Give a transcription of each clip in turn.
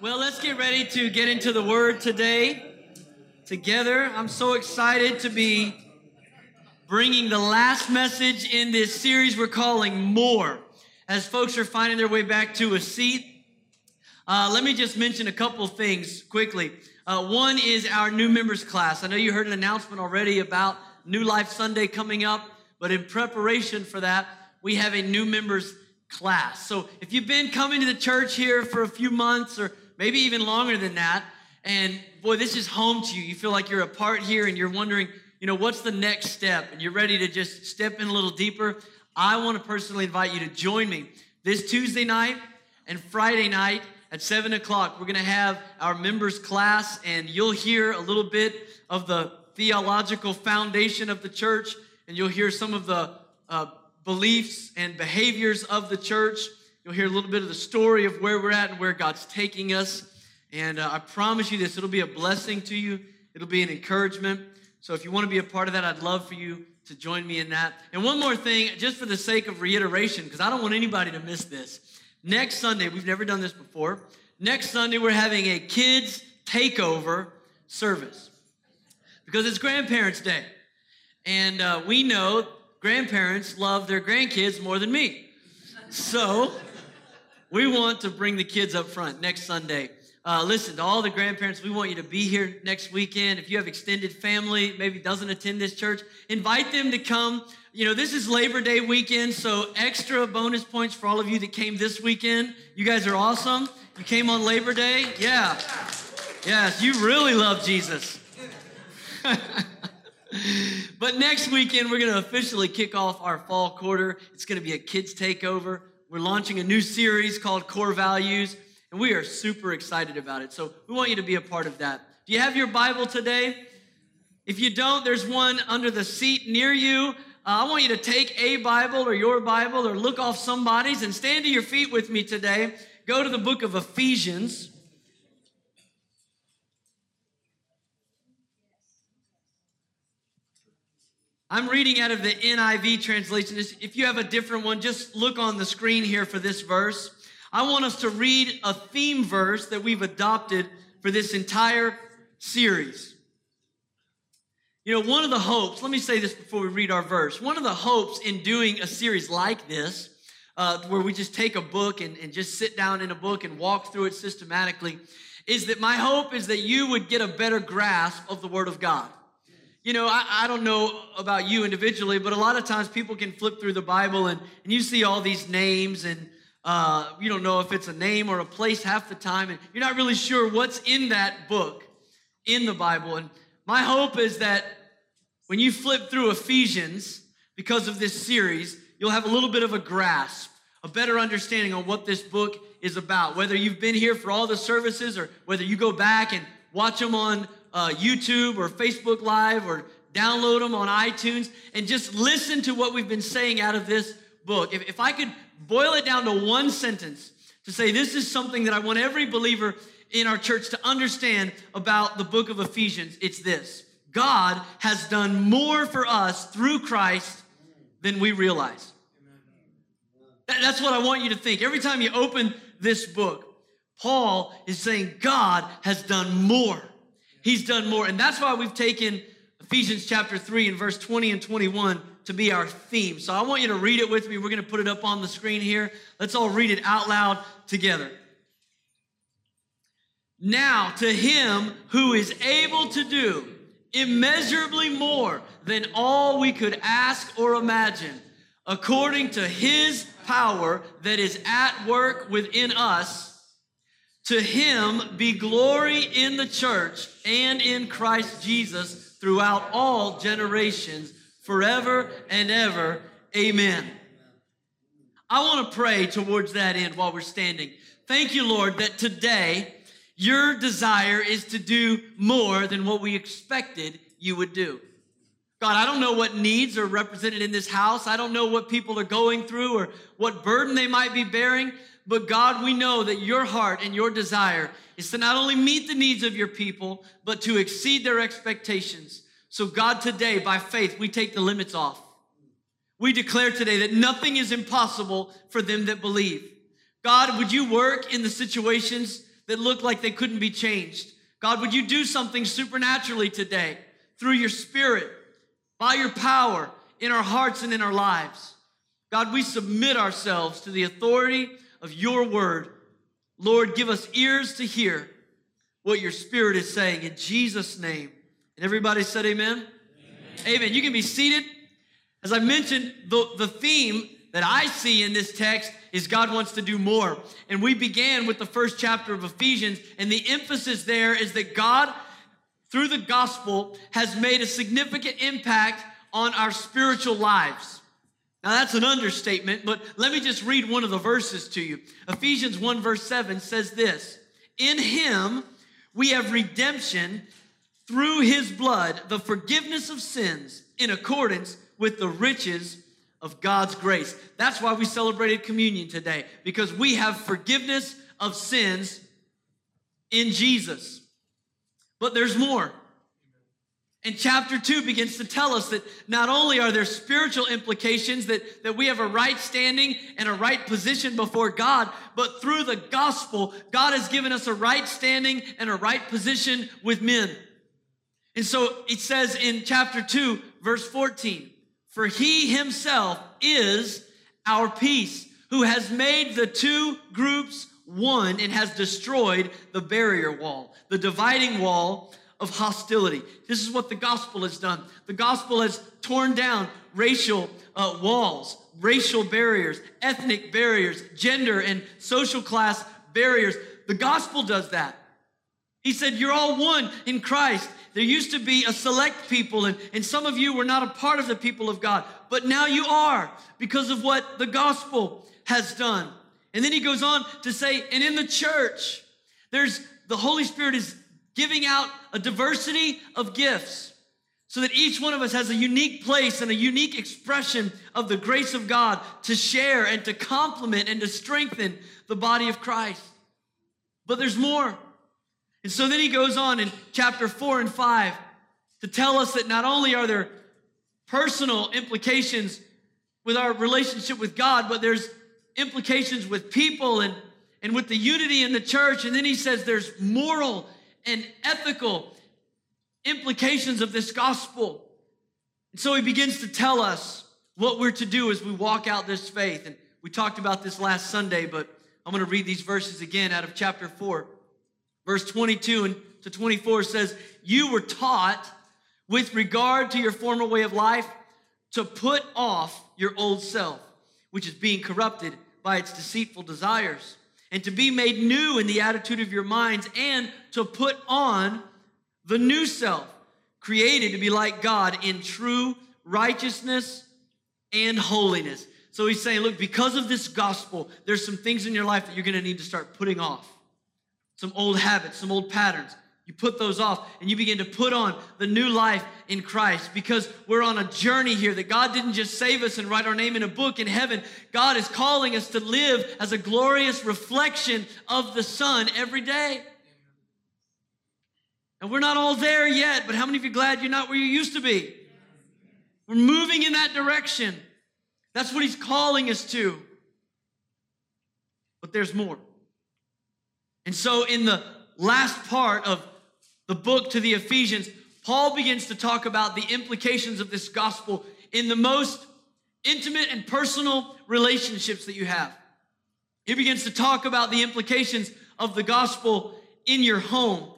Well, let's get ready to get into the word today together. I'm so excited to be bringing the last message in this series we're calling More. As folks are finding their way back to a seat, uh, let me just mention a couple things quickly. Uh, one is our new members class. I know you heard an announcement already about New Life Sunday coming up, but in preparation for that, we have a new members class. So if you've been coming to the church here for a few months or maybe even longer than that. And boy, this is home to you. You feel like you're a part here and you're wondering, you know, what's the next step? And you're ready to just step in a little deeper. I want to personally invite you to join me this Tuesday night and Friday night at 7 o'clock. We're going to have our members class, and you'll hear a little bit of the theological foundation of the church, and you'll hear some of the uh, beliefs and behaviors of the church. You'll hear a little bit of the story of where we're at and where God's taking us. And uh, I promise you this, it'll be a blessing to you, it'll be an encouragement. So if you want to be a part of that, I'd love for you to join me in that. And one more thing, just for the sake of reiteration, because I don't want anybody to miss this. Next Sunday, we've never done this before. Next Sunday, we're having a kids takeover service because it's Grandparents' Day. And uh, we know grandparents love their grandkids more than me. So we want to bring the kids up front next Sunday. Uh, listen to all the grandparents. We want you to be here next weekend. If you have extended family, maybe doesn't attend this church, invite them to come. You know, this is Labor Day weekend, so extra bonus points for all of you that came this weekend. You guys are awesome. You came on Labor Day? Yeah. Yes, you really love Jesus. but next weekend, we're going to officially kick off our fall quarter. It's going to be a kids' takeover. We're launching a new series called Core Values, and we are super excited about it. So we want you to be a part of that. Do you have your Bible today? If you don't, there's one under the seat near you. Uh, I want you to take a Bible or your Bible or look off somebody's and stand to your feet with me today. Go to the book of Ephesians. I'm reading out of the NIV translation. If you have a different one, just look on the screen here for this verse. I want us to read a theme verse that we've adopted for this entire series. You know, one of the hopes, let me say this before we read our verse. One of the hopes in doing a series like this, uh, where we just take a book and, and just sit down in a book and walk through it systematically, is that my hope is that you would get a better grasp of the Word of God. You know, I, I, don't know about you individually, but a lot of times people can flip through the Bible and, and you see all these names and uh, you don't know if it's a name or a place half the time, and you're not really sure what's in that book in the Bible. And my hope is that when you flip through Ephesians, because of this series, you'll have a little bit of a grasp, a better understanding on what this book is about. Whether you've been here for all the services or whether you go back and watch them on uh, YouTube or Facebook Live or download them on iTunes and just listen to what we've been saying out of this book. If, if I could boil it down to one sentence to say this is something that I want every believer in our church to understand about the book of Ephesians, it's this God has done more for us through Christ than we realize. That's what I want you to think. Every time you open this book, Paul is saying God has done more. He's done more. And that's why we've taken Ephesians chapter 3 and verse 20 and 21 to be our theme. So I want you to read it with me. We're going to put it up on the screen here. Let's all read it out loud together. Now, to him who is able to do immeasurably more than all we could ask or imagine, according to his power that is at work within us to him be glory in the church and in Christ Jesus throughout all generations, forever and ever. Amen. I want to pray towards that end while we're standing. Thank you, Lord, that today your desire is to do more than what we expected you would do. God, I don't know what needs are represented in this house. I don't know what people are going through or what burden they might be bearing. But God, we know that your heart and your desire is to not only meet the needs of your people, but to exceed their expectations. So, God, today, by faith, we take the limits off. We declare today that nothing is impossible for them that believe. God, would you work in the situations that look like they couldn't be changed. God, would you do something supernaturally today through your spirit, by your power, in our hearts and in our lives? God, we submit ourselves to the authority of your word. Lord, give us ears to hear what your spirit is saying in Jesus' name. And everybody said, Amen. Amen. amen. You can be seated. As I mentioned, the, the theme that I see in this text is God wants to do more. And we began with the first chapter of Ephesians, and the emphasis there is that God, through the gospel, has made a significant impact on our spiritual lives. Now, that's an understatement, but let me just read one of the verses to you. Ephesians 1, verse 7 says this In him we have redemption through his blood, the forgiveness of sins in accordance with the riches of God's grace. That's why we celebrated communion today, because we have forgiveness of sins in Jesus. But there's more. And chapter two begins to tell us that not only are there spiritual implications that, that we have a right standing and a right position before God, but through the gospel, God has given us a right standing and a right position with men. And so it says in chapter 2, verse 14, for he himself is our peace, who has made the two groups one and has destroyed the barrier wall, the dividing wall of hostility. This is what the gospel has done. The gospel has torn down racial uh, walls, racial barriers, ethnic barriers, gender and social class barriers. The gospel does that. He said, You're all one in Christ. There used to be a select people, and, and some of you were not a part of the people of God, but now you are because of what the gospel has done. And then he goes on to say, and in the church, there's the Holy Spirit is giving out a diversity of gifts so that each one of us has a unique place and a unique expression of the grace of God to share and to complement and to strengthen the body of Christ. But there's more. And so then he goes on in chapter 4 and 5 to tell us that not only are there personal implications with our relationship with God, but there's implications with people and, and with the unity in the church. And then he says there's moral and ethical implications of this gospel. And so he begins to tell us what we're to do as we walk out this faith. And we talked about this last Sunday, but I'm going to read these verses again out of chapter 4. Verse 22 and to 24 says, You were taught with regard to your former way of life to put off your old self, which is being corrupted by its deceitful desires and to be made new in the attitude of your minds, and to put on the new self, created to be like God in true righteousness and holiness. So he's saying, look, because of this gospel, there's some things in your life that you're gonna need to start putting off. Some old habits, some old patterns. You put those off and you begin to put on the new life in Christ because we're on a journey here that God didn't just save us and write our name in a book in heaven. God is calling us to live as a glorious reflection of the Son every day. And we're not all there yet, but how many of you glad you're not where you used to be? We're moving in that direction. That's what he's calling us to. But there's more. And so in the last part of the book to the Ephesians, Paul begins to talk about the implications of this gospel in the most intimate and personal relationships that you have. He begins to talk about the implications of the gospel in your home.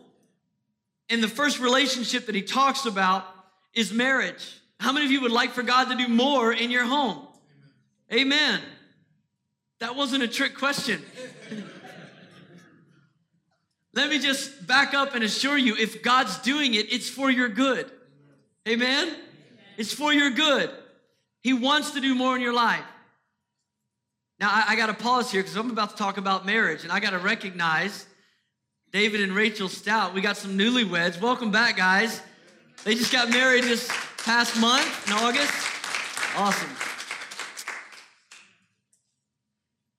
And the first relationship that he talks about is marriage. How many of you would like for God to do more in your home? Amen. Amen. That wasn't a trick question. Let me just back up and assure you if God's doing it, it's for your good. Amen? It's for your good. He wants to do more in your life. Now, I, I got to pause here because I'm about to talk about marriage, and I got to recognize David and Rachel Stout. We got some newlyweds. Welcome back, guys. They just got married this past month in August. Awesome.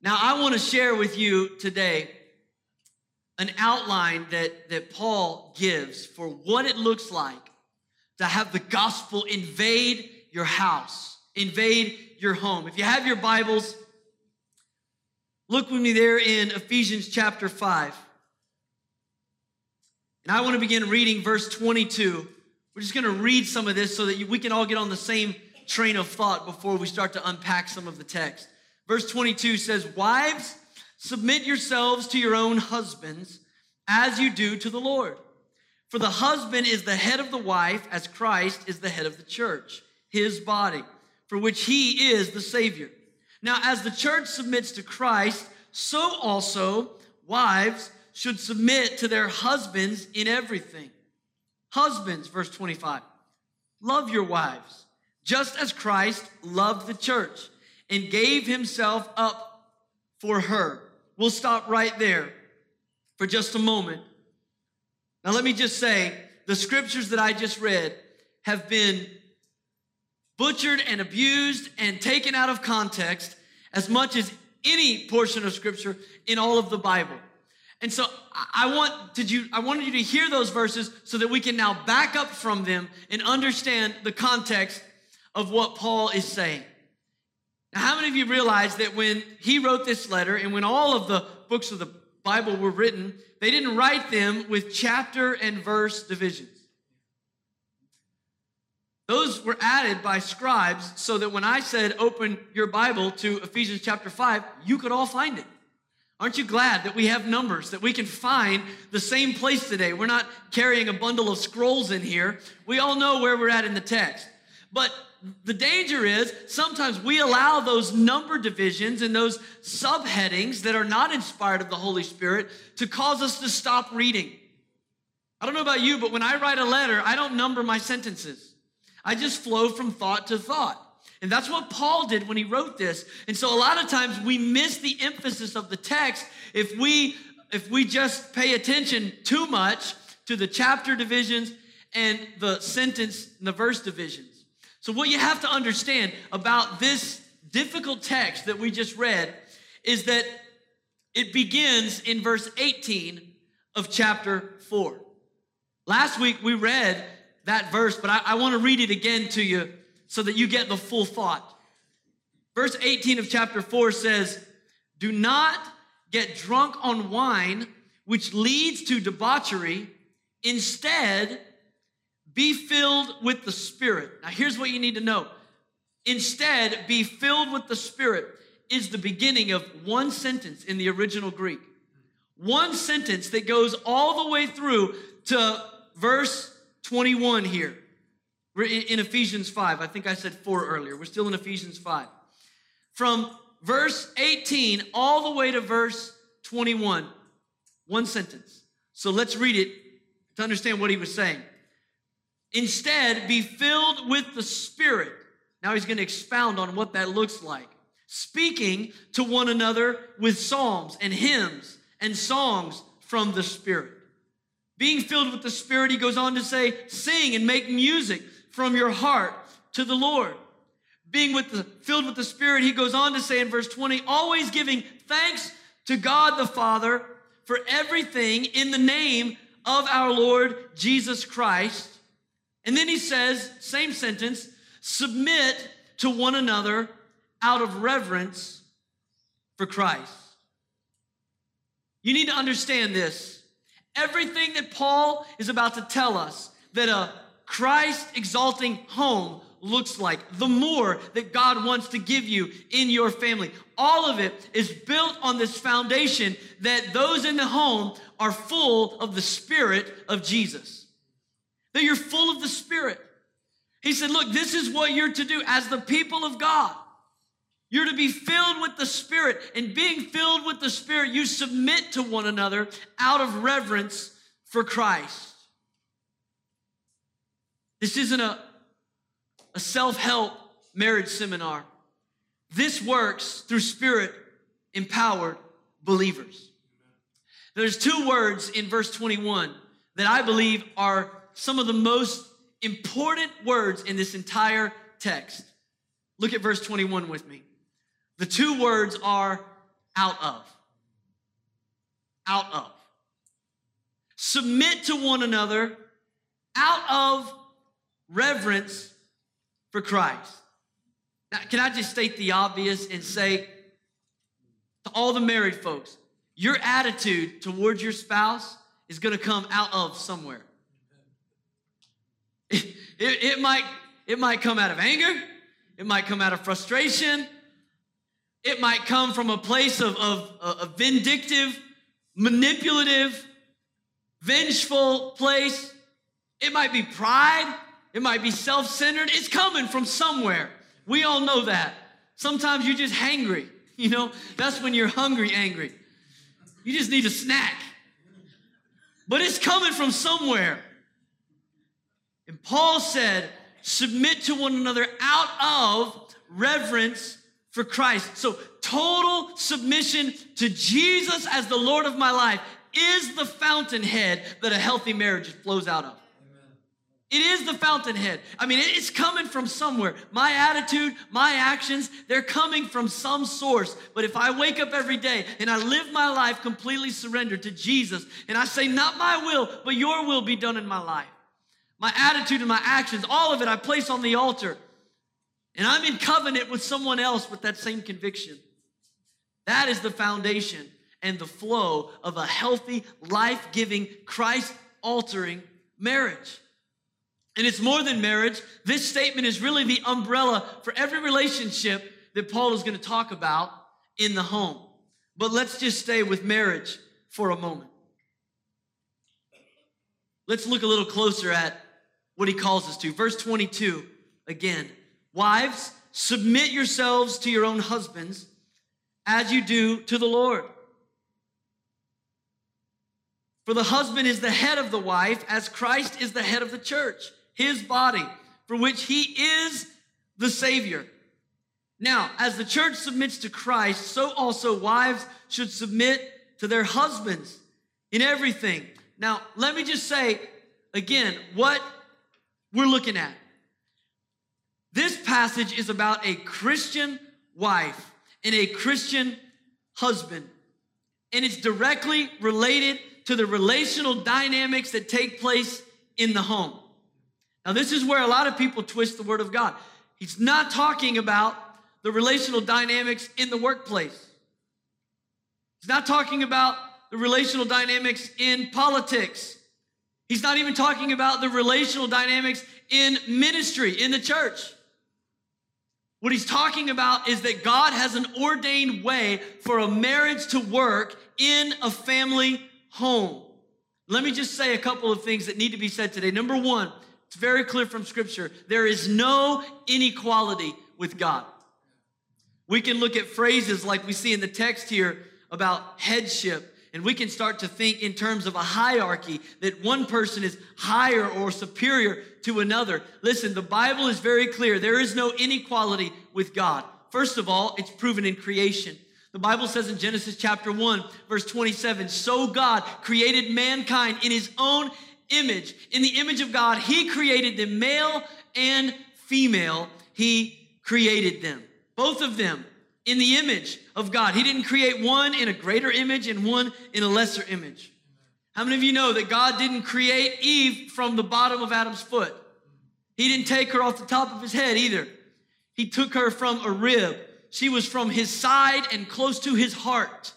Now, I want to share with you today an outline that, that Paul gives for what it looks like to have the gospel invade your house, invade your home. If you have your Bibles, look with me there in Ephesians chapter 5. And I want to begin reading verse 22. We're just going to read some of this so that we can all get on the same train of thought before we start to unpack some of the text. Verse 22 says, Wives, submit yourselves to your own husbands as you do to the Lord. For the husband is the head of the wife, as Christ is the head of the church, his body, for which he is the Savior. Now, as the church submits to Christ, so also wives should submit to their husbands in everything. Husbands, verse 25, love your wives, just as Christ loved the church and gave himself up for her. We'll stop right there for just a moment now, let me just say the scriptures that I just read have been butchered and abused and taken out of context as much as any portion of scripture in all of the Bible. And so I want did you I wanted you to hear those verses so that we can now back up from them and understand the context of what Paul is saying. Now, how many of you realize that when he wrote this letter and when all of the books of the Bible were written, they didn't write them with chapter and verse divisions. Those were added by scribes so that when I said open your Bible to Ephesians chapter 5, you could all find it. Aren't you glad that we have numbers, that we can find the same place today? We're not carrying a bundle of scrolls in here. We all know where we're at in the text. But the danger is sometimes we allow those number divisions and those subheadings that are not inspired of the Holy Spirit to cause us to stop reading. I don't know about you, but when I write a letter, I don't number my sentences. I just flow from thought to thought. And that's what Paul did when he wrote this. And so a lot of times we miss the emphasis of the text if we if we just pay attention too much to the chapter divisions and the sentence and the verse divisions. So, what you have to understand about this difficult text that we just read is that it begins in verse 18 of chapter 4. Last week we read that verse, but I, I want to read it again to you so that you get the full thought. Verse 18 of chapter 4 says, Do not get drunk on wine, which leads to debauchery. Instead, be filled with the Spirit. Now, here's what you need to know. Instead, be filled with the Spirit is the beginning of one sentence in the original Greek. One sentence that goes all the way through to verse 21 here. We're in Ephesians 5. I think I said 4 earlier. We're still in Ephesians 5. From verse 18 all the way to verse 21, one sentence. So let's read it to understand what he was saying. Instead, be filled with the Spirit. Now he's going to expound on what that looks like. Speaking to one another with psalms and hymns and songs from the Spirit. Being filled with the Spirit, he goes on to say, sing and make music from your heart to the Lord. Being with the, filled with the Spirit, he goes on to say in verse 20, always giving thanks to God the Father for everything in the name of our Lord Jesus Christ and then he says, same sentence, submit to one another out of reverence for Christ. You need to understand this. Everything that Paul is about to tell us that a Christ exalting home looks like, the more that God wants to give you in your family. All of it is built on this foundation that those in the home are full of the Spirit of Jesus that you're full of the Spirit. He said, Look, this is what you're to do as the people of God. You're to be filled with the Spirit. And being filled with the Spirit, you submit to one another out of reverence for Christ. This isn't a, a self help marriage seminar. This works through Spirit empowered believers. There's two words in verse 21 that I believe are some of the most important words in this entire text. Look at verse 21 with me. The two words are out of. Out of. Submit to one another out of reverence for Christ. Now, can I just state the obvious and say to all the married folks, your attitude towards your spouse is going to come out of somewhere. It, it, might, it might come out of anger, it might come out of frustration, it might come from a place of, of, of vindictive, manipulative, vengeful place. It might be pride, it might be self centered. It's coming from somewhere. We all know that. Sometimes you're just hangry. You know, that's when you're hungry, angry. You just need a snack. But it's coming from somewhere. And Paul said, submit to one another out of reverence for Christ. So, total submission to Jesus as the Lord of my life is the fountainhead that a healthy marriage flows out of. It is the fountainhead. I mean, it's coming from somewhere. My attitude, my actions, they're coming from some source. But if I wake up every day and I live my life completely surrendered to Jesus and I say, not my will, but your will be done in my life, my attitude and my actions, all of it I place on the altar. And I'm in covenant with someone else with that same conviction. That is the foundation and the flow of a healthy, life giving, Christ altering marriage. And it's more than marriage. This statement is really the umbrella for every relationship that Paul is going to talk about in the home. But let's just stay with marriage for a moment. Let's look a little closer at what he calls us to. Verse 22 again. Wives, submit yourselves to your own husbands as you do to the Lord. For the husband is the head of the wife, as Christ is the head of the church his body, for which he is the Savior. Now, as the church submits to Christ, so also wives should submit to their husbands in everything. Now, let me just say again what we're looking at. This passage is about a Christian wife and a Christian husband. And it's directly related to the relational dynamics that take place in the home. Now, this is where a lot of people twist the word of God. He's not talking about the relational dynamics in the workplace. He's not talking about the relational dynamics in politics. He's not even talking about the relational dynamics in ministry, in the church. What he's talking about is that God has an ordained way for a marriage to work in a family home. Let me just say a couple of things that need to be said today. Number one, it's very clear from scripture. There is no inequality with God. We can look at phrases like we see in the text here about headship, and we can start to think in terms of a hierarchy that one person is higher or superior to another. Listen, the Bible is very clear. There is no inequality with God. First of all, it's proven in creation. The Bible says in Genesis chapter 1, verse 27, so God created mankind in his own image. In the image of God, He created them, male and female. He created them, both of them in the image of God. He didn't create one in a greater image and one in a lesser image. How many of you know that God didn't create Eve from the bottom of Adam's foot? He didn't take her off the top of his head either. He took her from a rib. She was from his side and close to his heart.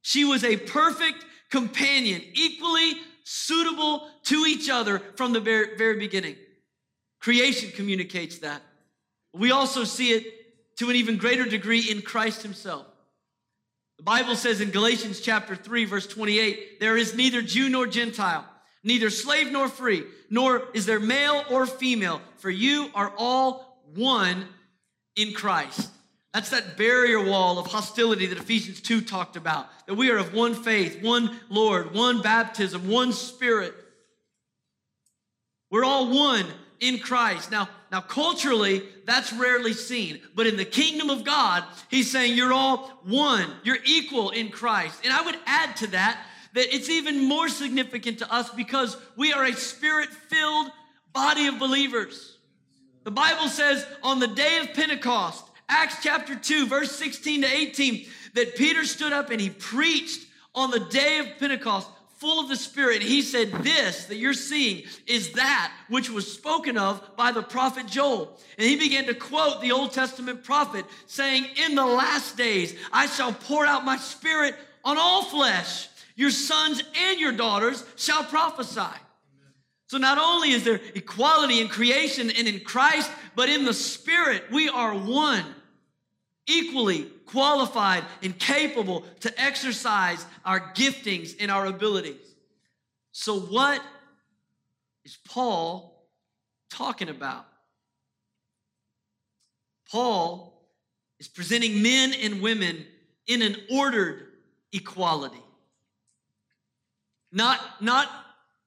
She was a perfect companion, equally suitable to each other from the very, very beginning. Creation communicates that. We also see it to an even greater degree in Christ Himself. The Bible says in Galatians chapter 3, verse 28, there is neither Jew nor Gentile, neither slave nor free, nor is there male or female, for you are all one in Christ. That's that barrier wall of hostility that Ephesians 2 talked about. That we are of one faith, one Lord, one baptism, one spirit. We're all one in Christ. Now, now culturally, that's rarely seen. But in the kingdom of God, he's saying you're all one. You're equal in Christ. And I would add to that that it's even more significant to us because we are a spirit-filled body of believers. The Bible says on the day of Pentecost, Acts chapter 2, verse 16 to 18, that Peter stood up and he preached on the day of Pentecost full of the Spirit. He said, This that you're seeing is that which was spoken of by the prophet Joel. And he began to quote the Old Testament prophet, saying, In the last days I shall pour out my Spirit on all flesh. Your sons and your daughters shall prophesy. So not only is there equality in creation and in Christ, but in the Spirit, we are one, equally qualified and capable to exercise our giftings and our abilities. So, what is Paul talking about? Paul is presenting men and women in an ordered equality. Not, not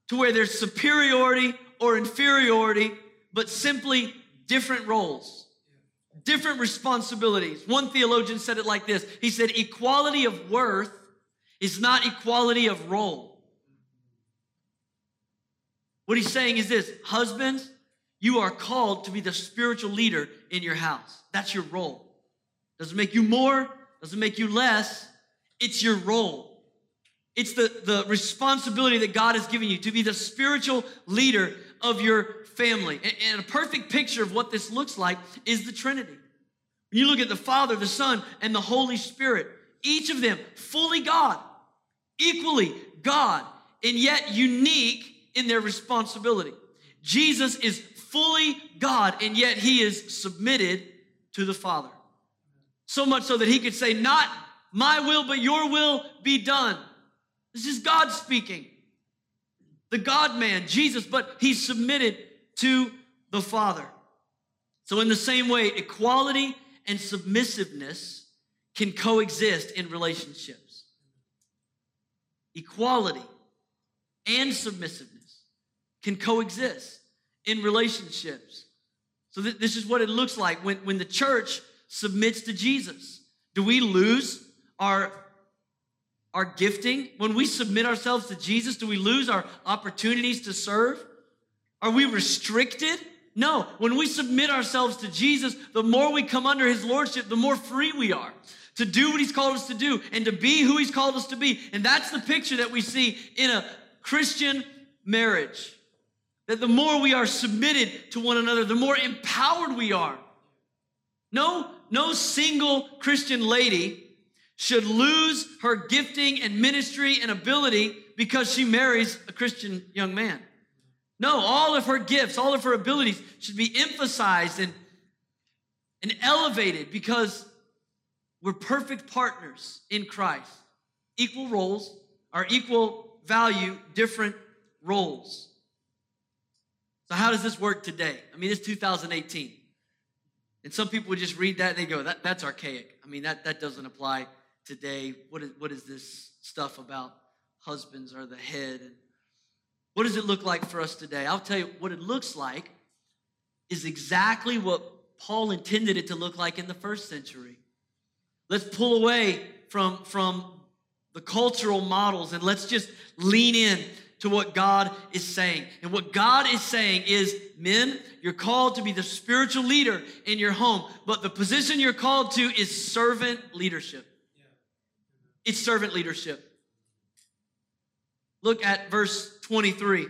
to where there's superiority or inferiority, but simply different roles, different responsibilities. One theologian said it like this He said, Equality of worth is not equality of role. What he's saying is this husbands, you are called to be the spiritual leader in your house. That's your role. Doesn't make you more, doesn't make you less. It's your role. It's the, the responsibility that God has given you to be the spiritual leader of your family. And, a perfect picture of what this looks like is the Trinity. When you look at the Father, the Son, and the Holy Spirit, each of them fully God, equally God, and yet unique in their responsibility. Jesus is fully God, and yet he is submitted to the Father. So much so that he could say, Not my will, but your will be done. This is God speaking. The God man, Jesus, but he submitted to the Father. So, in the same way, equality and submissiveness can coexist in relationships. Equality and submissiveness can coexist in relationships. So, th- this is what it looks like when, when the church submits to Jesus. Do we lose our our gifting? When we submit ourselves to Jesus, do we lose our opportunities to serve? Are we restricted? No. When we submit ourselves to Jesus, the more we come under his lordship, the more free we are to do what he's called us to do and to be who he's called us to be. And that's the picture that we see in a Christian marriage. That the more we are submitted to one another, the more empowered we are. No, no single Christian lady should lose her gifting and ministry and ability because she marries a Christian young man. No, all of her gifts, all of her abilities should be emphasized and, and elevated because we're perfect partners in Christ. Equal roles are equal value, different roles. So, how does this work today? I mean, it's 2018. And some people would just read that and they go, that, that's archaic. I mean, that, that doesn't apply today. What is, what is this stuff about husbands are the head? And what does it look like for us today? I'll tell you what it looks like is exactly what Paul intended it to look like in the first century. Let's pull away from, from the cultural models and let's just lean in to what God is saying. And what God is saying is, men, you're called to be the spiritual leader in your home, but the position you're called to is servant leadership. It's servant leadership. Look at verse 23.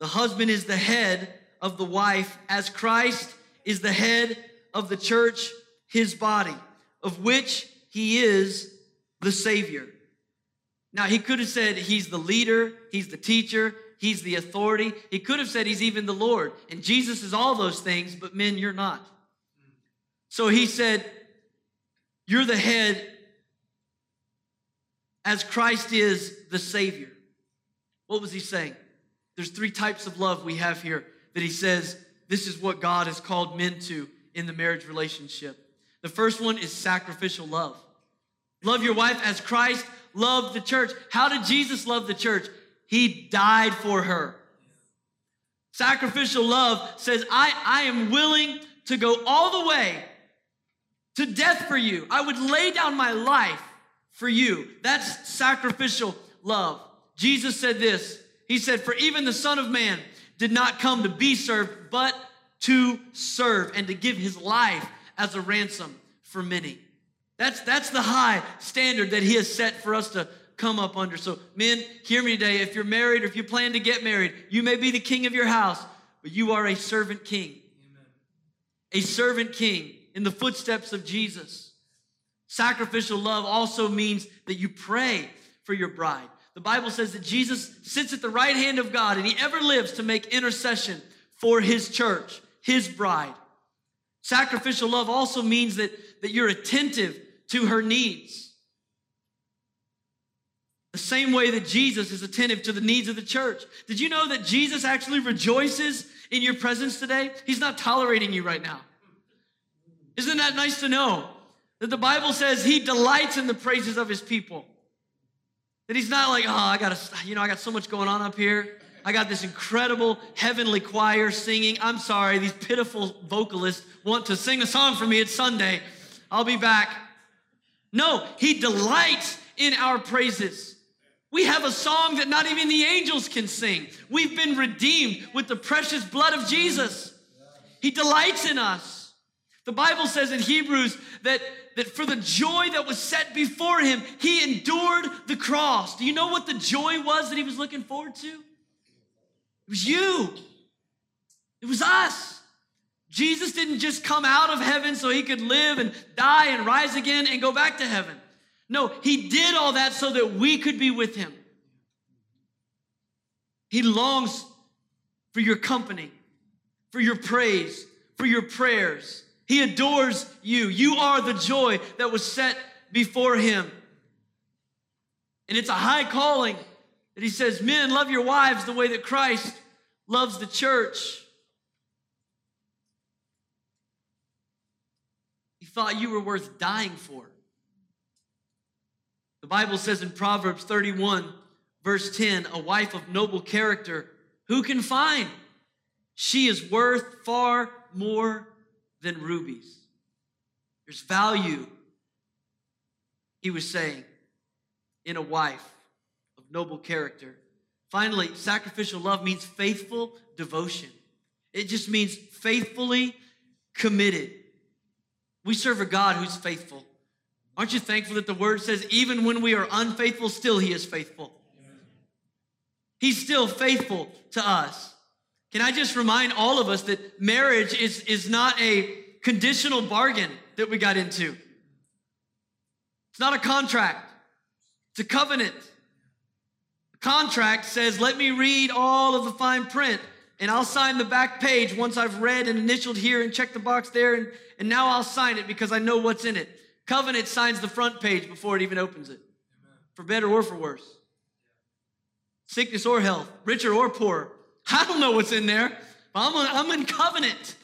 The husband is the head of the wife, as Christ is the head of the church, his body, of which he is the Savior. Now, he could have said he's the leader, he's the teacher, he's the authority. He could have said he's even the Lord. And Jesus is all those things, but men, you're not. So he said, you're the head as Christ is the Savior. What was he saying? There's three types of love we have here that he says this is what God has called men to in the marriage relationship. The first one is sacrificial love. Love your wife as Christ loved the church. How did Jesus love the church? He died for her. Sacrificial love says, I, I am willing to go all the way to death for you. I would lay down my life for you. That's sacrificial love. Jesus said this He said, For even the Son of Man did not come to be served, but to serve and to give his life as a ransom for many. That's, that's the high standard that he has set for us to come up under. So, men, hear me today. If you're married or if you plan to get married, you may be the king of your house, but you are a servant king. Amen. A servant king in the footsteps of Jesus. Sacrificial love also means that you pray for your bride. The Bible says that Jesus sits at the right hand of God and he ever lives to make intercession for his church, his bride. Sacrificial love also means that, that you're attentive to her needs. The same way that Jesus is attentive to the needs of the church. Did you know that Jesus actually rejoices in your presence today? He's not tolerating you right now. Isn't that nice to know? That the Bible says he delights in the praises of his people. That he's not like, oh, I got you know, I got so much going on up here. I got this incredible heavenly choir singing. I'm sorry, these pitiful vocalists want to sing a song for me. It's Sunday. I'll be back. No, he delights in our praises. We have a song that not even the angels can sing. We've been redeemed with the precious blood of Jesus. He delights in us. The Bible says in Hebrews that, that for the joy that was set before him, he endured the cross. Do you know what the joy was that he was looking forward to? It was you. It was us. Jesus didn't just come out of heaven so he could live and die and rise again and go back to heaven. No, he did all that so that we could be with him. He longs for your company, for your praise, for your prayers. He adores you. You are the joy that was set before him. And it's a high calling that he says, Men, love your wives the way that Christ loves the church. He thought you were worth dying for. The Bible says in Proverbs 31, verse 10, a wife of noble character, who can find? She is worth far more than rubies. There's value, he was saying, in a wife of noble character. Finally, sacrificial love means faithful devotion. It just means faithfully committed. We serve a God who's faithful. Aren't you thankful that the word says, even when we are unfaithful, still he is faithful? He's still faithful to us. Can I just remind all of us that marriage is, is not a conditional bargain that we got into? It's not a contract, it's a covenant. The contract says, let me read all of the fine print and I'll sign the back page once I've read and initialed here and checked the box there, and, and now I'll sign it because I know what's in it. Covenant signs the front page before it even opens it, Amen. for better or for worse. Sickness or health, richer or poor. I don't know what's in there, but I'm, I'm in covenant.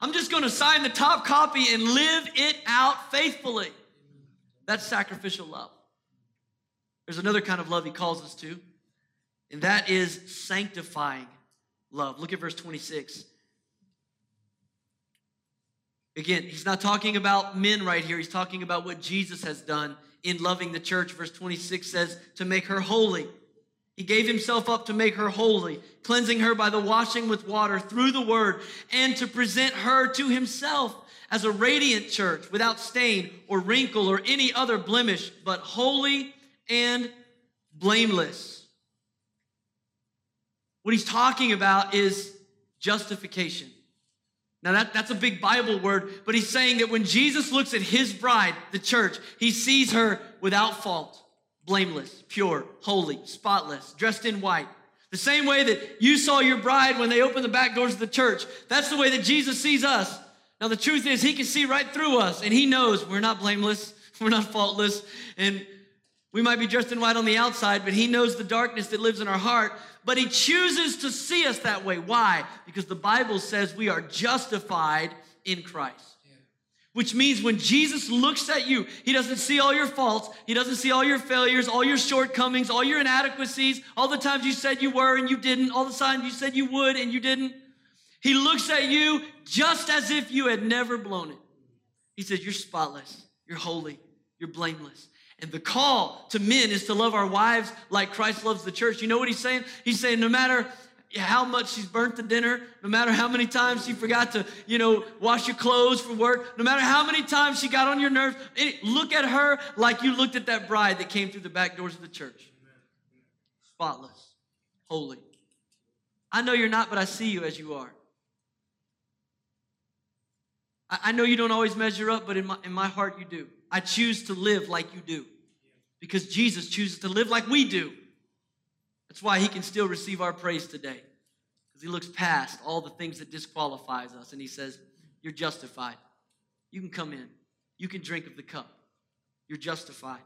I'm just going to sign the top copy and live it out faithfully. That's sacrificial love. There's another kind of love he calls us to, and that is sanctifying love. Look at verse 26. Again, he's not talking about men right here. He's talking about what Jesus has done in loving the church. Verse 26 says, to make her holy. He gave himself up to make her holy, cleansing her by the washing with water through the word, and to present her to himself as a radiant church without stain or wrinkle or any other blemish, but holy and blameless. What he's talking about is justification. Now, that, that's a big Bible word, but he's saying that when Jesus looks at his bride, the church, he sees her without fault, blameless, pure, holy, spotless, dressed in white. The same way that you saw your bride when they opened the back doors of the church. That's the way that Jesus sees us. Now, the truth is, he can see right through us, and he knows we're not blameless, we're not faultless, and we might be dressed in white on the outside, but he knows the darkness that lives in our heart but he chooses to see us that way. Why? Because the Bible says we are justified in Christ. Which means when Jesus looks at you, he doesn't see all your faults, he doesn't see all your failures, all your shortcomings, all your inadequacies, all the times you said you were and you didn't, all the times you said you would and you didn't. He looks at you just as if you had never blown it. He says, You're spotless, you're holy, you're blameless. And the call to men is to love our wives like Christ loves the church. You know what he's saying? He's saying no matter how much she's burnt the dinner, no matter how many times she forgot to, you know, wash your clothes for work, no matter how many times she got on your nerves, look at her like you looked at that bride that came through the back doors of the church. Spotless, holy. I know you're not, but I see you as you are. I know you don't always measure up, but in my, in my heart you do. I choose to live like you do because Jesus chooses to live like we do. That's why he can still receive our praise today because he looks past all the things that disqualifies us and he says, "You're justified. You can come in. You can drink of the cup. You're justified."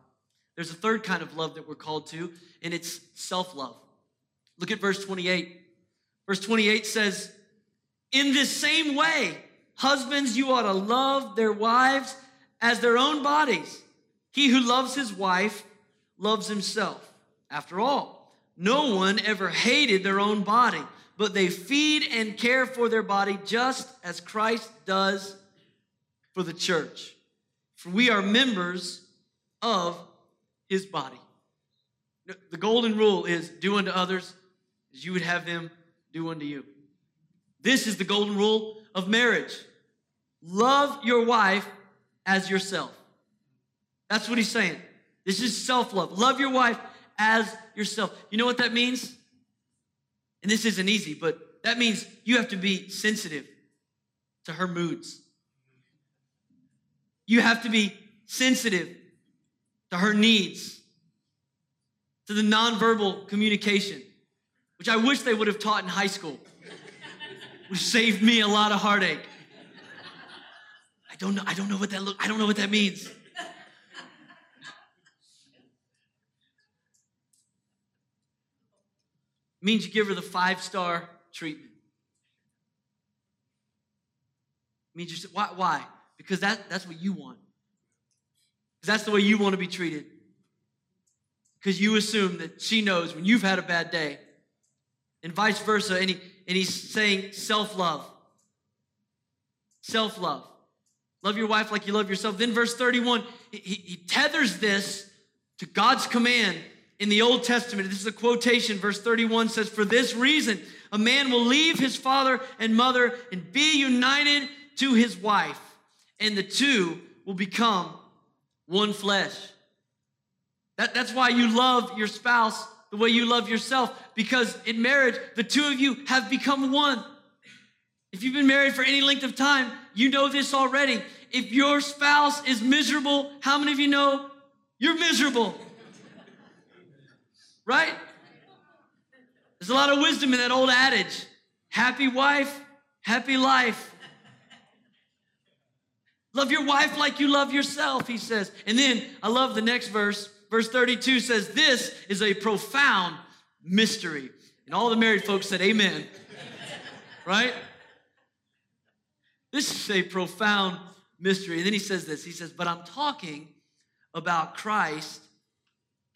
There's a third kind of love that we're called to, and it's self-love. Look at verse 28. Verse 28 says, "In this same way, husbands, you ought to love their wives as their own bodies. He who loves his wife loves himself. After all, no one ever hated their own body, but they feed and care for their body just as Christ does for the church. For we are members of his body. The golden rule is do unto others as you would have them do unto you. This is the golden rule of marriage. Love your wife as yourself. That's what he's saying. This is self love. Love your wife as yourself. You know what that means? And this isn't easy, but that means you have to be sensitive to her moods. You have to be sensitive to her needs, to the nonverbal communication, which I wish they would have taught in high school, which saved me a lot of heartache. I don't know. I don't know what that look. I don't know what that means. Means you give her the five star treatment. It means you say, why? Why? Because that, that's what you want. Because that's the way you want to be treated. Because you assume that she knows when you've had a bad day, and vice versa. And, he, and he's saying self love. Self love. Love your wife like you love yourself. Then, verse 31, he, he tethers this to God's command in the Old Testament. This is a quotation. Verse 31 says, For this reason, a man will leave his father and mother and be united to his wife, and the two will become one flesh. That, that's why you love your spouse the way you love yourself, because in marriage, the two of you have become one. If you've been married for any length of time, you know this already. If your spouse is miserable, how many of you know you're miserable? Right? There's a lot of wisdom in that old adage happy wife, happy life. Love your wife like you love yourself, he says. And then I love the next verse. Verse 32 says, This is a profound mystery. And all the married folks said, Amen. right? This is a profound mystery. And then he says this He says, But I'm talking about Christ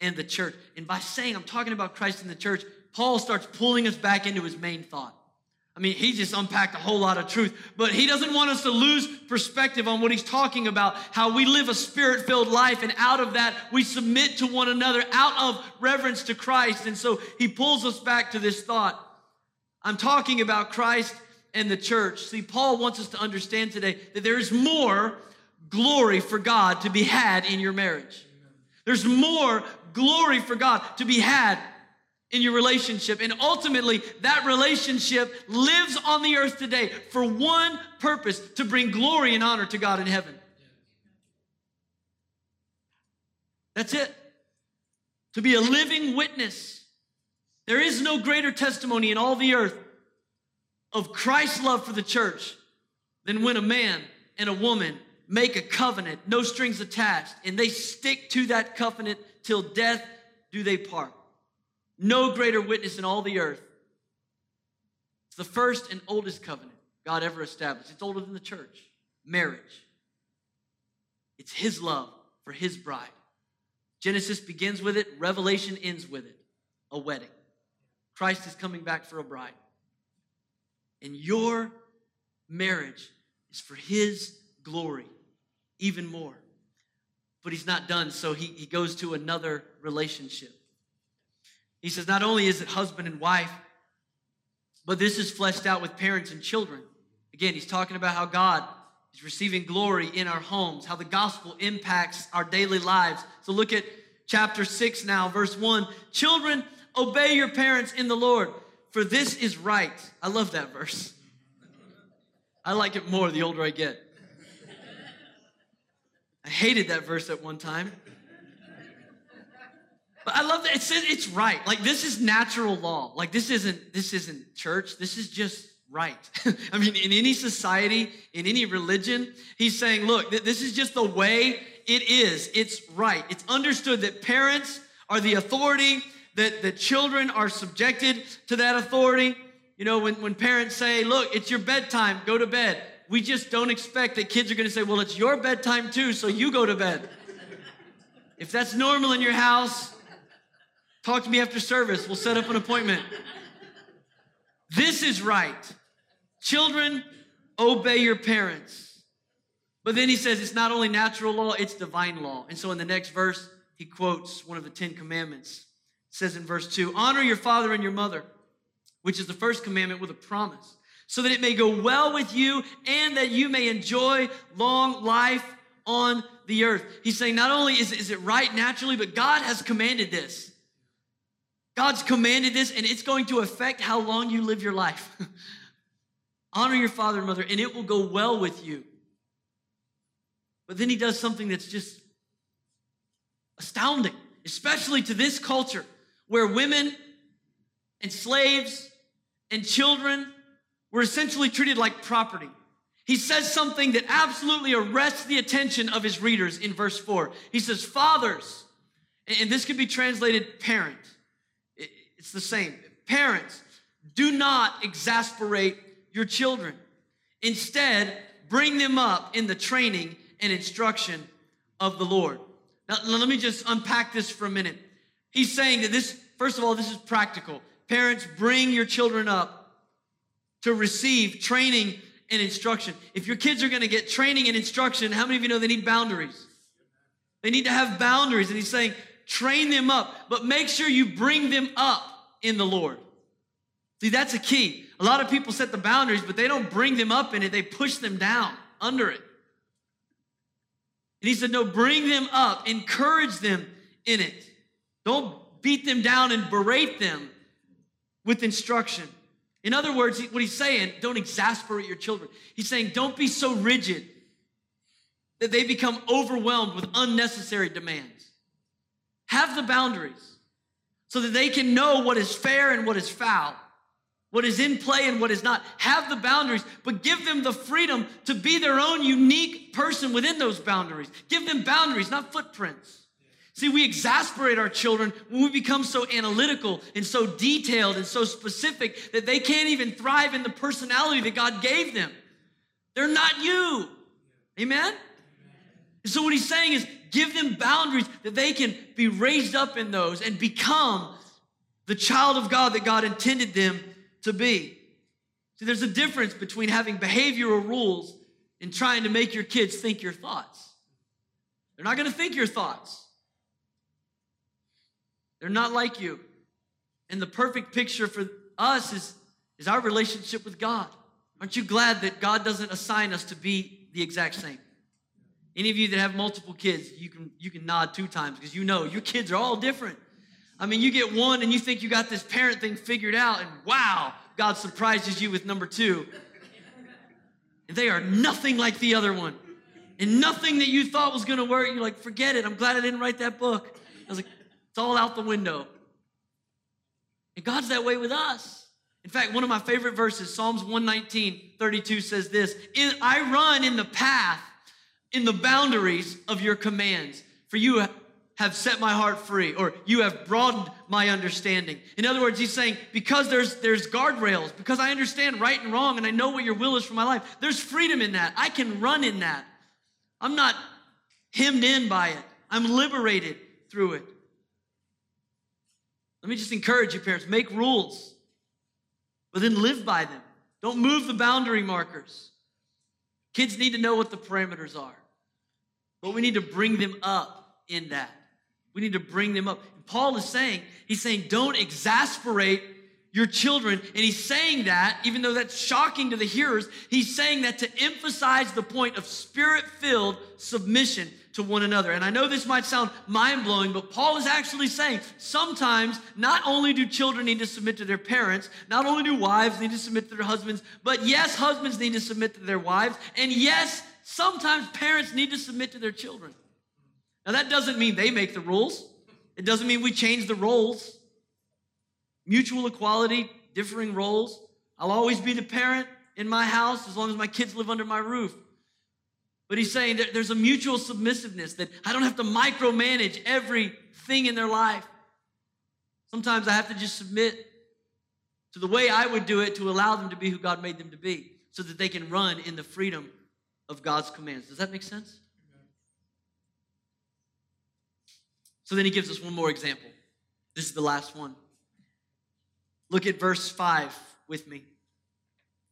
and the church. And by saying I'm talking about Christ and the church, Paul starts pulling us back into his main thought. I mean, he just unpacked a whole lot of truth, but he doesn't want us to lose perspective on what he's talking about how we live a spirit filled life, and out of that, we submit to one another out of reverence to Christ. And so he pulls us back to this thought. I'm talking about Christ and the church. See, Paul wants us to understand today that there is more glory for God to be had in your marriage. There's more glory for God to be had in your relationship. And ultimately, that relationship lives on the earth today for one purpose to bring glory and honor to God in heaven. That's it. To be a living witness. There is no greater testimony in all the earth of Christ's love for the church than when a man and a woman make a covenant, no strings attached, and they stick to that covenant till death do they part. No greater witness in all the earth. It's the first and oldest covenant God ever established. It's older than the church. Marriage. It's His love for His bride. Genesis begins with it, Revelation ends with it a wedding. Christ is coming back for a bride. And your marriage is for His glory, even more. But He's not done, so He, he goes to another relationship. He says, not only is it husband and wife, but this is fleshed out with parents and children. Again, he's talking about how God is receiving glory in our homes, how the gospel impacts our daily lives. So look at chapter 6 now, verse 1. Children, obey your parents in the Lord for this is right. I love that verse. I like it more the older I get. I hated that verse at one time. But I love that it says it's right. Like this is natural law. Like this isn't this isn't church. This is just right. I mean, in any society, in any religion, he's saying, look, this is just the way it is. It's right. It's understood that parents are the authority, that the children are subjected to that authority. You know, when, when parents say, look, it's your bedtime, go to bed, we just don't expect that kids are gonna say, well, it's your bedtime too, so you go to bed. if that's normal in your house, talk to me after service. We'll set up an appointment. This is right. Children, obey your parents. But then he says it's not only natural law, it's divine law. And so in the next verse, he quotes one of the Ten Commandments. It says in verse 2 Honor your father and your mother, which is the first commandment with a promise, so that it may go well with you and that you may enjoy long life on the earth. He's saying not only is, is it right naturally, but God has commanded this. God's commanded this, and it's going to affect how long you live your life. Honor your father and mother, and it will go well with you. But then he does something that's just astounding, especially to this culture where women and slaves and children were essentially treated like property. He says something that absolutely arrests the attention of his readers in verse 4. He says, Fathers, and this could be translated parent. It's the same. Parents, do not exasperate your children. Instead, bring them up in the training and instruction of the Lord. Now, let me just unpack this for a minute. He's saying that this, first of all, this is practical. Parents, bring your children up to receive training and instruction. If your kids are going to get training and instruction, how many of you know they need boundaries? They need to have boundaries. And he's saying, train them up, but make sure you bring them up in the Lord. See, that's a key. A lot of people set the boundaries, but they don't bring them up in it, they push them down under it. And he said, No, bring them up, encourage them in it. Don't beat them down and berate them with instruction. In other words, what he's saying, don't exasperate your children. He's saying, don't be so rigid that they become overwhelmed with unnecessary demands. Have the boundaries so that they can know what is fair and what is foul what is in play and what is not. Have the boundaries, but give them the freedom to be their own unique person within those boundaries. Give them boundaries, not footprints. See, we exasperate our children when we become so analytical and so detailed and so specific that they can't even thrive in the personality that God gave them. They're not you. Amen? And so, what he's saying is give them boundaries that they can be raised up in those and become the child of God that God intended them to be. See, there's a difference between having behavioral rules and trying to make your kids think your thoughts. They're not going to think your thoughts. They're not like you. And the perfect picture for us is, is our relationship with God. Aren't you glad that God doesn't assign us to be the exact same? Any of you that have multiple kids, you can you can nod two times because you know your kids are all different. I mean, you get one and you think you got this parent thing figured out, and wow, God surprises you with number two. And they are nothing like the other one. And nothing that you thought was gonna work, you're like, forget it. I'm glad I didn't write that book. I was like, all out the window. And God's that way with us. In fact, one of my favorite verses, Psalms 119, 32 says this I run in the path, in the boundaries of your commands. For you have set my heart free or you have broadened my understanding in other words he's saying because there's there's guardrails because i understand right and wrong and i know what your will is for my life there's freedom in that i can run in that i'm not hemmed in by it i'm liberated through it let me just encourage you parents make rules but then live by them don't move the boundary markers kids need to know what the parameters are but we need to bring them up in that we need to bring them up. Paul is saying, he's saying, don't exasperate your children. And he's saying that, even though that's shocking to the hearers, he's saying that to emphasize the point of spirit filled submission to one another. And I know this might sound mind blowing, but Paul is actually saying sometimes not only do children need to submit to their parents, not only do wives need to submit to their husbands, but yes, husbands need to submit to their wives, and yes, sometimes parents need to submit to their children. Now, that doesn't mean they make the rules, it doesn't mean we change the roles. Mutual equality, differing roles. I'll always be the parent in my house as long as my kids live under my roof. But he's saying that there's a mutual submissiveness that I don't have to micromanage everything in their life. Sometimes I have to just submit to the way I would do it to allow them to be who God made them to be so that they can run in the freedom of God's commands. Does that make sense? So then he gives us one more example. This is the last one. Look at verse 5 with me.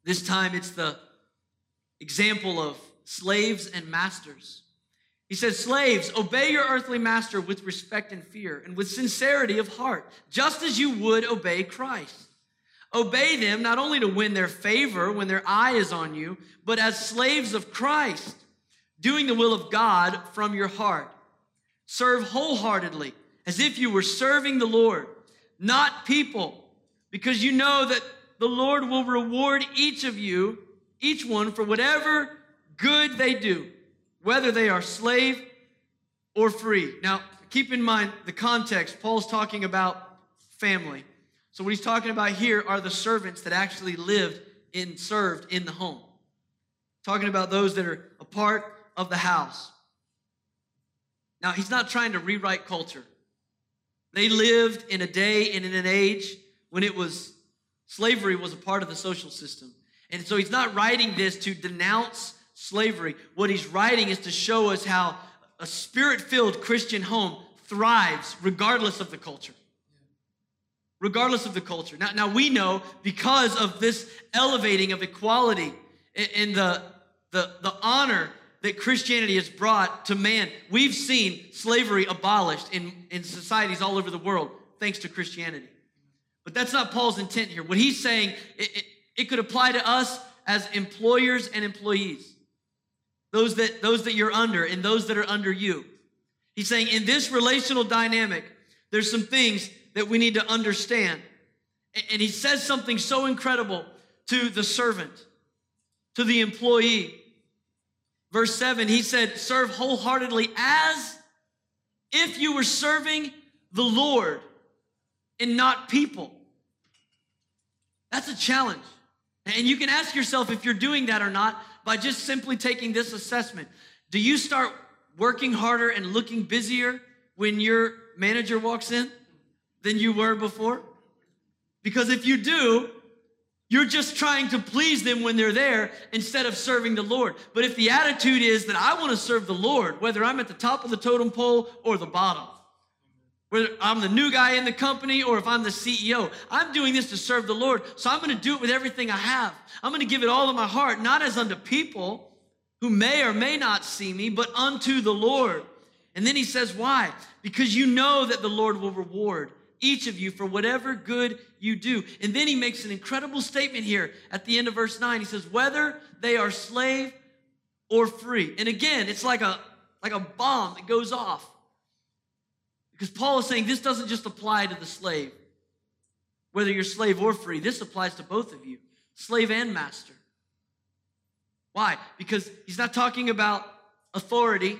This time it's the example of slaves and masters. He says, Slaves, obey your earthly master with respect and fear and with sincerity of heart, just as you would obey Christ. Obey them not only to win their favor when their eye is on you, but as slaves of Christ, doing the will of God from your heart. Serve wholeheartedly, as if you were serving the Lord, not people, because you know that the Lord will reward each of you, each one, for whatever good they do, whether they are slave or free. Now, keep in mind the context. Paul's talking about family. So, what he's talking about here are the servants that actually lived and served in the home. Talking about those that are a part of the house. Now, he's not trying to rewrite culture. They lived in a day and in an age when it was slavery was a part of the social system. And so he's not writing this to denounce slavery. What he's writing is to show us how a spirit filled Christian home thrives regardless of the culture. Regardless of the culture. Now, now we know because of this elevating of equality and the, the, the honor that Christianity has brought to man, we've seen slavery abolished in, in societies all over the world thanks to Christianity. But that's not Paul's intent here. What he's saying, it, it, it could apply to us as employers and employees those that those that you're under and those that are under you. He's saying in this relational dynamic, there's some things that we need to understand. And he says something so incredible to the servant, to the employee. Verse 7, he said, Serve wholeheartedly as if you were serving the Lord and not people. That's a challenge. And you can ask yourself if you're doing that or not by just simply taking this assessment. Do you start working harder and looking busier when your manager walks in than you were before? Because if you do, you're just trying to please them when they're there instead of serving the Lord. But if the attitude is that I want to serve the Lord, whether I'm at the top of the totem pole or the bottom, whether I'm the new guy in the company or if I'm the CEO, I'm doing this to serve the Lord. So I'm going to do it with everything I have. I'm going to give it all of my heart, not as unto people who may or may not see me, but unto the Lord. And then he says, Why? Because you know that the Lord will reward each of you for whatever good you do. And then he makes an incredible statement here at the end of verse 9. He says, Whether they are slave or free. And again, it's like a like a bomb that goes off. Because Paul is saying this doesn't just apply to the slave, whether you're slave or free. This applies to both of you, slave and master. Why? Because he's not talking about authority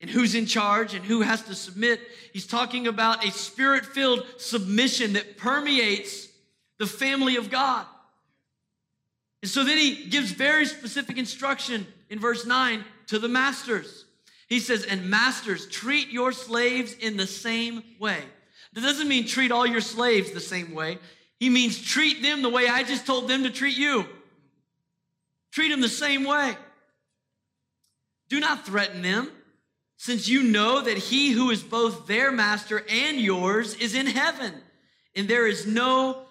and who's in charge and who has to submit. He's talking about a spirit filled submission that permeates the family of God. And so then he gives very specific instruction in verse 9 to the masters. He says, and masters, treat your slaves in the same way. That doesn't mean treat all your slaves the same way. He means treat them the way I just told them to treat you. Treat them the same way. Do not threaten them, since you know that he who is both their master and yours is in heaven, and there is no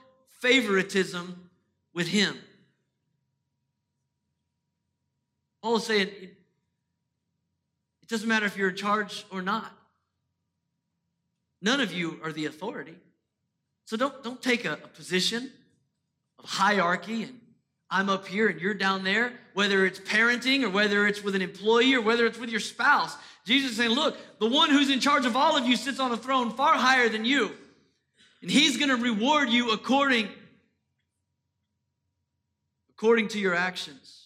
favoritism with him. Paul is saying, it doesn't matter if you're in charge or not. None of you are the authority. So don't, don't take a, a position of hierarchy and I'm up here and you're down there, whether it's parenting or whether it's with an employee or whether it's with your spouse. Jesus is saying, Look, the one who's in charge of all of you sits on a throne far higher than you. And he's going to reward you according, according to your actions.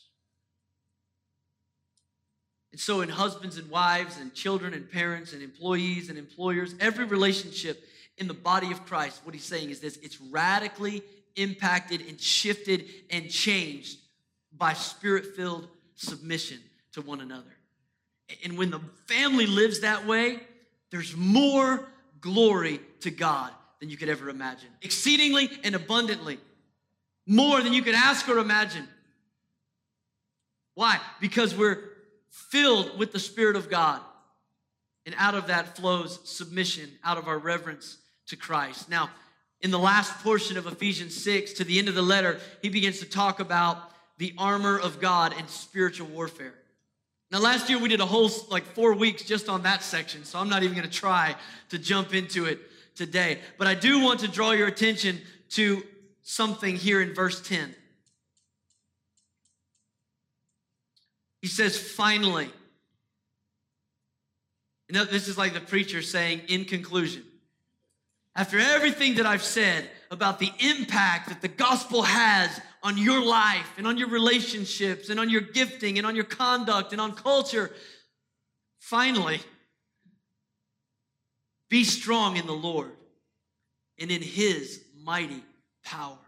And so, in husbands and wives, and children and parents, and employees and employers, every relationship in the body of Christ, what he's saying is this it's radically impacted and shifted and changed by spirit filled submission to one another. And when the family lives that way, there's more glory to God than you could ever imagine, exceedingly and abundantly, more than you could ask or imagine. Why? Because we're filled with the Spirit of God. And out of that flows submission, out of our reverence to Christ. Now, in the last portion of Ephesians 6, to the end of the letter, he begins to talk about the armor of God and spiritual warfare. Now, last year we did a whole like four weeks just on that section, so I'm not even gonna try to jump into it today. But I do want to draw your attention to something here in verse 10. He says, finally. You know, this is like the preacher saying, in conclusion. After everything that I've said about the impact that the gospel has on your life and on your relationships and on your gifting and on your conduct and on culture, finally, be strong in the Lord and in his mighty power.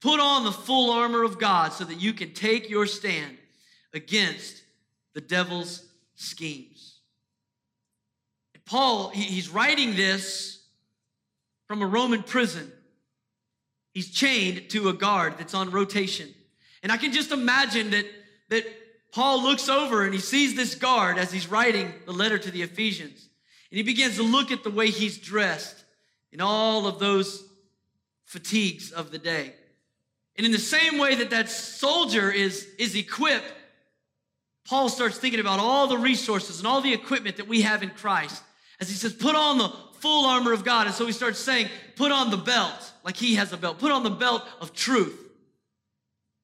Put on the full armor of God so that you can take your stand against the devil's schemes. Paul, he's writing this from a Roman prison. He's chained to a guard that's on rotation. And I can just imagine that, that Paul looks over and he sees this guard as he's writing the letter to the Ephesians. And he begins to look at the way he's dressed in all of those fatigues of the day. And in the same way that that soldier is, is equipped, Paul starts thinking about all the resources and all the equipment that we have in Christ. As he says, put on the full armor of God. And so he starts saying, put on the belt, like he has a belt. Put on the belt of truth.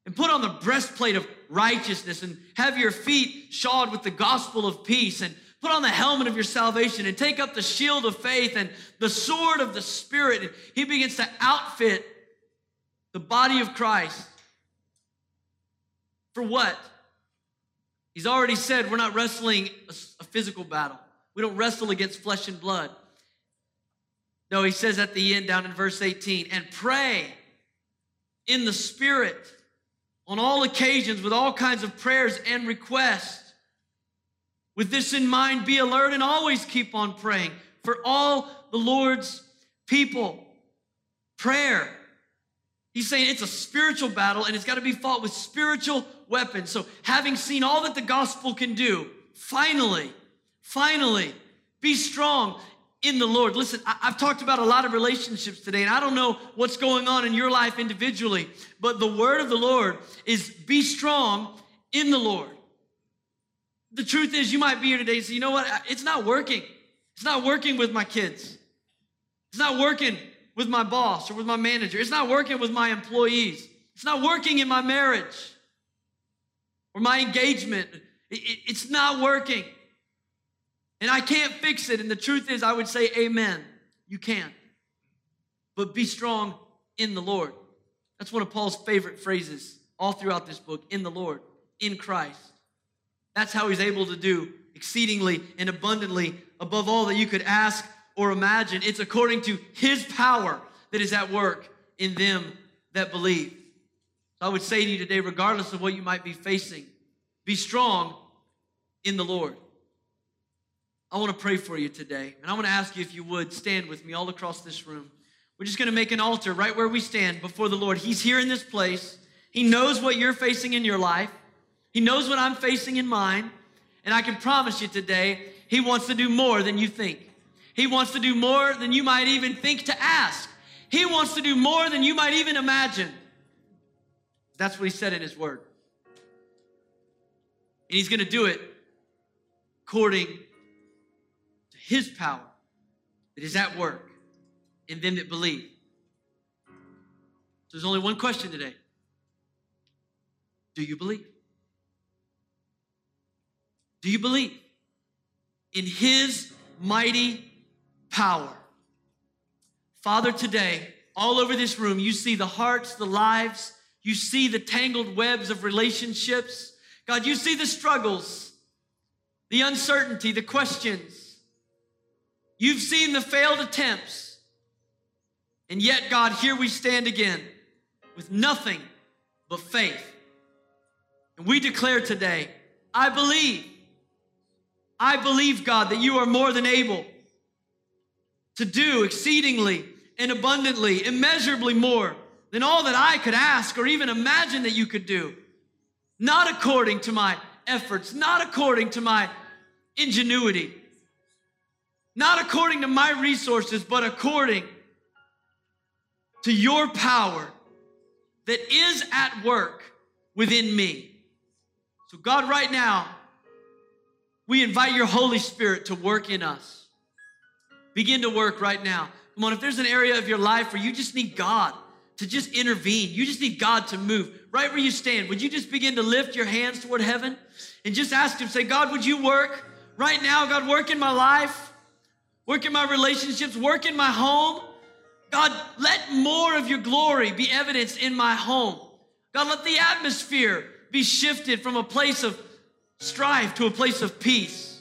And put on the breastplate of righteousness and have your feet shod with the gospel of peace and put on the helmet of your salvation and take up the shield of faith and the sword of the spirit. And he begins to outfit the body of Christ. For what? He's already said we're not wrestling a, physical battle. We don't wrestle against flesh and blood. No, he says at the end, down in verse 18, and pray in the Spirit on all occasions with all kinds of prayers and requests. With this in mind, be alert and always keep on praying for all the Lord's people. Prayer He's saying it's a spiritual battle and it's got to be fought with spiritual weapons. So, having seen all that the gospel can do, finally, finally, be strong in the Lord. Listen, I've talked about a lot of relationships today, and I don't know what's going on in your life individually, but the word of the Lord is be strong in the Lord. The truth is, you might be here today and say, you know what? It's not working. It's not working with my kids. It's not working with my boss or with my manager. It's not working with my employees. It's not working in my marriage or my engagement. it's not working. And I can't fix it. And the truth is, I would say, Amen. You can't. But be strong in the Lord. That's one of Paul's favorite phrases all throughout this book in the Lord, in Christ. That's how he's able to do exceedingly and abundantly above all that you could ask or imagine. It's according to his power that is at work in them that believe. So I would say to you today, regardless of what you might be facing, be strong in the Lord. I want to pray for you today. And I want to ask you if you would stand with me all across this room. We're just going to make an altar right where we stand before the Lord. He's here in this place. He knows what you're facing in your life. He knows what I'm facing in mine. And I can promise you today, He wants to do more than you think. He wants to do more than you might even think to ask. He wants to do more than you might even imagine. That's what he said in his word. And he's going to do it according to his power that is at work in them that believe. So there's only one question today Do you believe? Do you believe in his mighty power. Father, today, all over this room, you see the hearts, the lives, you see the tangled webs of relationships. God, you see the struggles, the uncertainty, the questions. You've seen the failed attempts. And yet, God, here we stand again with nothing but faith. And we declare today, I believe, I believe, God, that you are more than able to do exceedingly and abundantly, immeasurably more than all that I could ask or even imagine that you could do. Not according to my efforts, not according to my ingenuity, not according to my resources, but according to your power that is at work within me. So, God, right now, we invite your Holy Spirit to work in us. Begin to work right now. Come on, if there's an area of your life where you just need God to just intervene, you just need God to move right where you stand. Would you just begin to lift your hands toward heaven and just ask Him, say, God, would you work right now? God, work in my life, work in my relationships, work in my home. God, let more of your glory be evidenced in my home. God, let the atmosphere be shifted from a place of strife to a place of peace,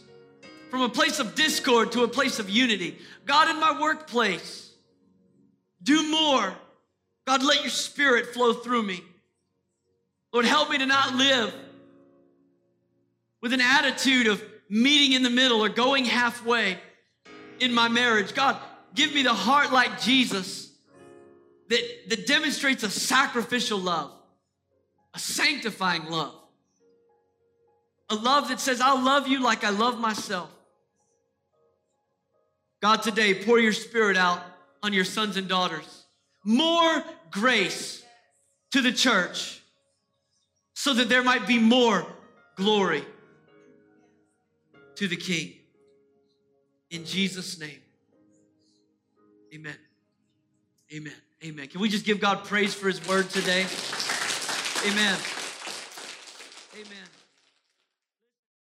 from a place of discord to a place of unity. God, in my workplace, do more. God, let your spirit flow through me. Lord, help me to not live with an attitude of meeting in the middle or going halfway in my marriage. God, give me the heart like Jesus that, that demonstrates a sacrificial love, a sanctifying love, a love that says, I'll love you like I love myself. God, today, pour your spirit out on your sons and daughters. More grace to the church so that there might be more glory to the King. In Jesus' name, amen. Amen. Amen. Can we just give God praise for his word today? Amen.